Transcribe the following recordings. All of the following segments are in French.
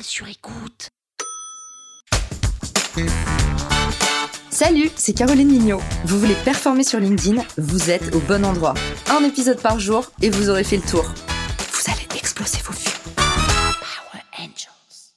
sur écoute. Salut, c'est Caroline Mignot. Vous voulez performer sur LinkedIn Vous êtes au bon endroit. Un épisode par jour et vous aurez fait le tour. Vous allez exploser vos vues. Power Angels.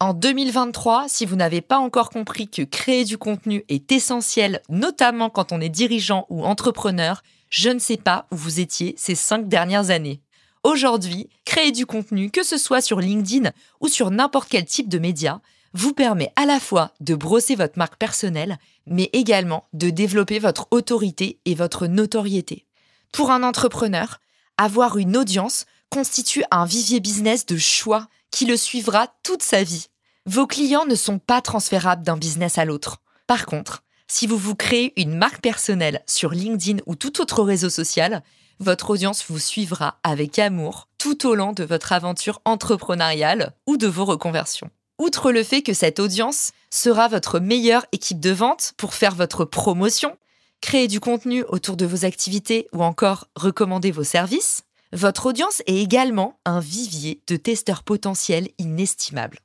En 2023, si vous n'avez pas encore compris que créer du contenu est essentiel, notamment quand on est dirigeant ou entrepreneur, je ne sais pas où vous étiez ces cinq dernières années. Aujourd'hui, créer du contenu, que ce soit sur LinkedIn ou sur n'importe quel type de média, vous permet à la fois de brosser votre marque personnelle, mais également de développer votre autorité et votre notoriété. Pour un entrepreneur, avoir une audience constitue un vivier business de choix qui le suivra toute sa vie. Vos clients ne sont pas transférables d'un business à l'autre. Par contre, si vous vous créez une marque personnelle sur LinkedIn ou tout autre réseau social, votre audience vous suivra avec amour tout au long de votre aventure entrepreneuriale ou de vos reconversions. Outre le fait que cette audience sera votre meilleure équipe de vente pour faire votre promotion, créer du contenu autour de vos activités ou encore recommander vos services, votre audience est également un vivier de testeurs potentiels inestimables.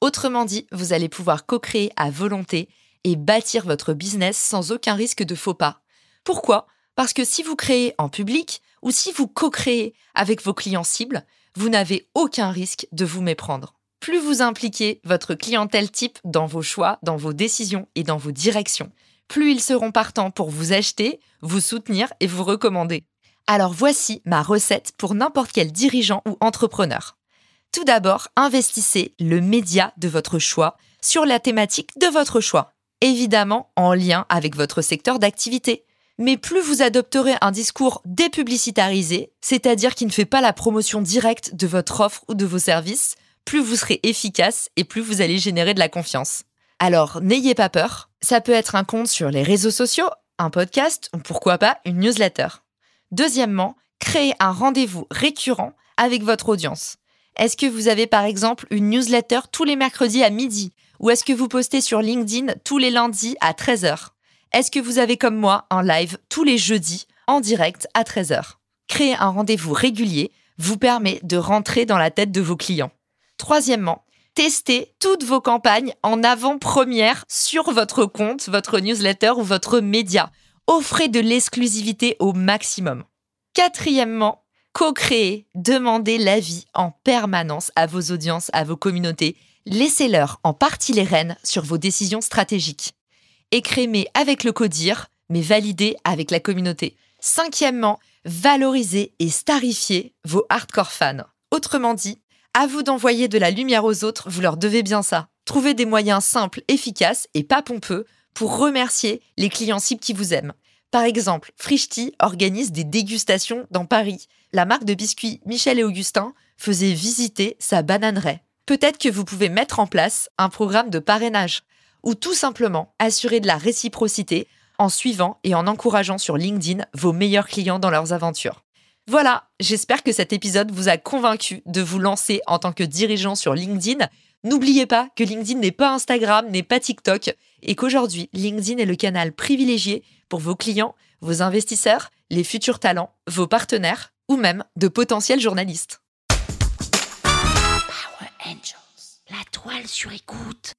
Autrement dit, vous allez pouvoir co-créer à volonté et bâtir votre business sans aucun risque de faux pas. Pourquoi? Parce que si vous créez en public ou si vous co-créez avec vos clients cibles, vous n'avez aucun risque de vous méprendre. Plus vous impliquez votre clientèle type dans vos choix, dans vos décisions et dans vos directions, plus ils seront partants pour vous acheter, vous soutenir et vous recommander. Alors voici ma recette pour n'importe quel dirigeant ou entrepreneur. Tout d'abord, investissez le média de votre choix sur la thématique de votre choix, évidemment en lien avec votre secteur d'activité. Mais plus vous adopterez un discours dépublicitarisé, c'est-à-dire qui ne fait pas la promotion directe de votre offre ou de vos services, plus vous serez efficace et plus vous allez générer de la confiance. Alors n'ayez pas peur, ça peut être un compte sur les réseaux sociaux, un podcast ou pourquoi pas une newsletter. Deuxièmement, créez un rendez-vous récurrent avec votre audience. Est-ce que vous avez par exemple une newsletter tous les mercredis à midi Ou est-ce que vous postez sur LinkedIn tous les lundis à 13h Est-ce que vous avez comme moi un live tous les jeudis en direct à 13h Créer un rendez-vous régulier vous permet de rentrer dans la tête de vos clients. Troisièmement, testez toutes vos campagnes en avant-première sur votre compte, votre newsletter ou votre média. Offrez de l'exclusivité au maximum. Quatrièmement, co-créez, demandez l'avis en permanence à vos audiences, à vos communautés. Laissez-leur en partie les rênes sur vos décisions stratégiques. Écrémez avec le codir, mais validez avec la communauté. Cinquièmement, valorisez et starifiez vos hardcore fans. Autrement dit, à vous d'envoyer de la lumière aux autres, vous leur devez bien ça. Trouvez des moyens simples, efficaces et pas pompeux pour remercier les clients cibles qui vous aiment. Par exemple, Frischti organise des dégustations dans Paris. La marque de biscuits Michel et Augustin faisait visiter sa bananeraie. Peut-être que vous pouvez mettre en place un programme de parrainage ou tout simplement assurer de la réciprocité en suivant et en encourageant sur LinkedIn vos meilleurs clients dans leurs aventures. Voilà, j'espère que cet épisode vous a convaincu de vous lancer en tant que dirigeant sur LinkedIn. N'oubliez pas que LinkedIn n'est pas Instagram, n'est pas TikTok, et qu'aujourd'hui, LinkedIn est le canal privilégié pour vos clients, vos investisseurs, les futurs talents, vos partenaires ou même de potentiels journalistes. Power Angels. La toile sur écoute.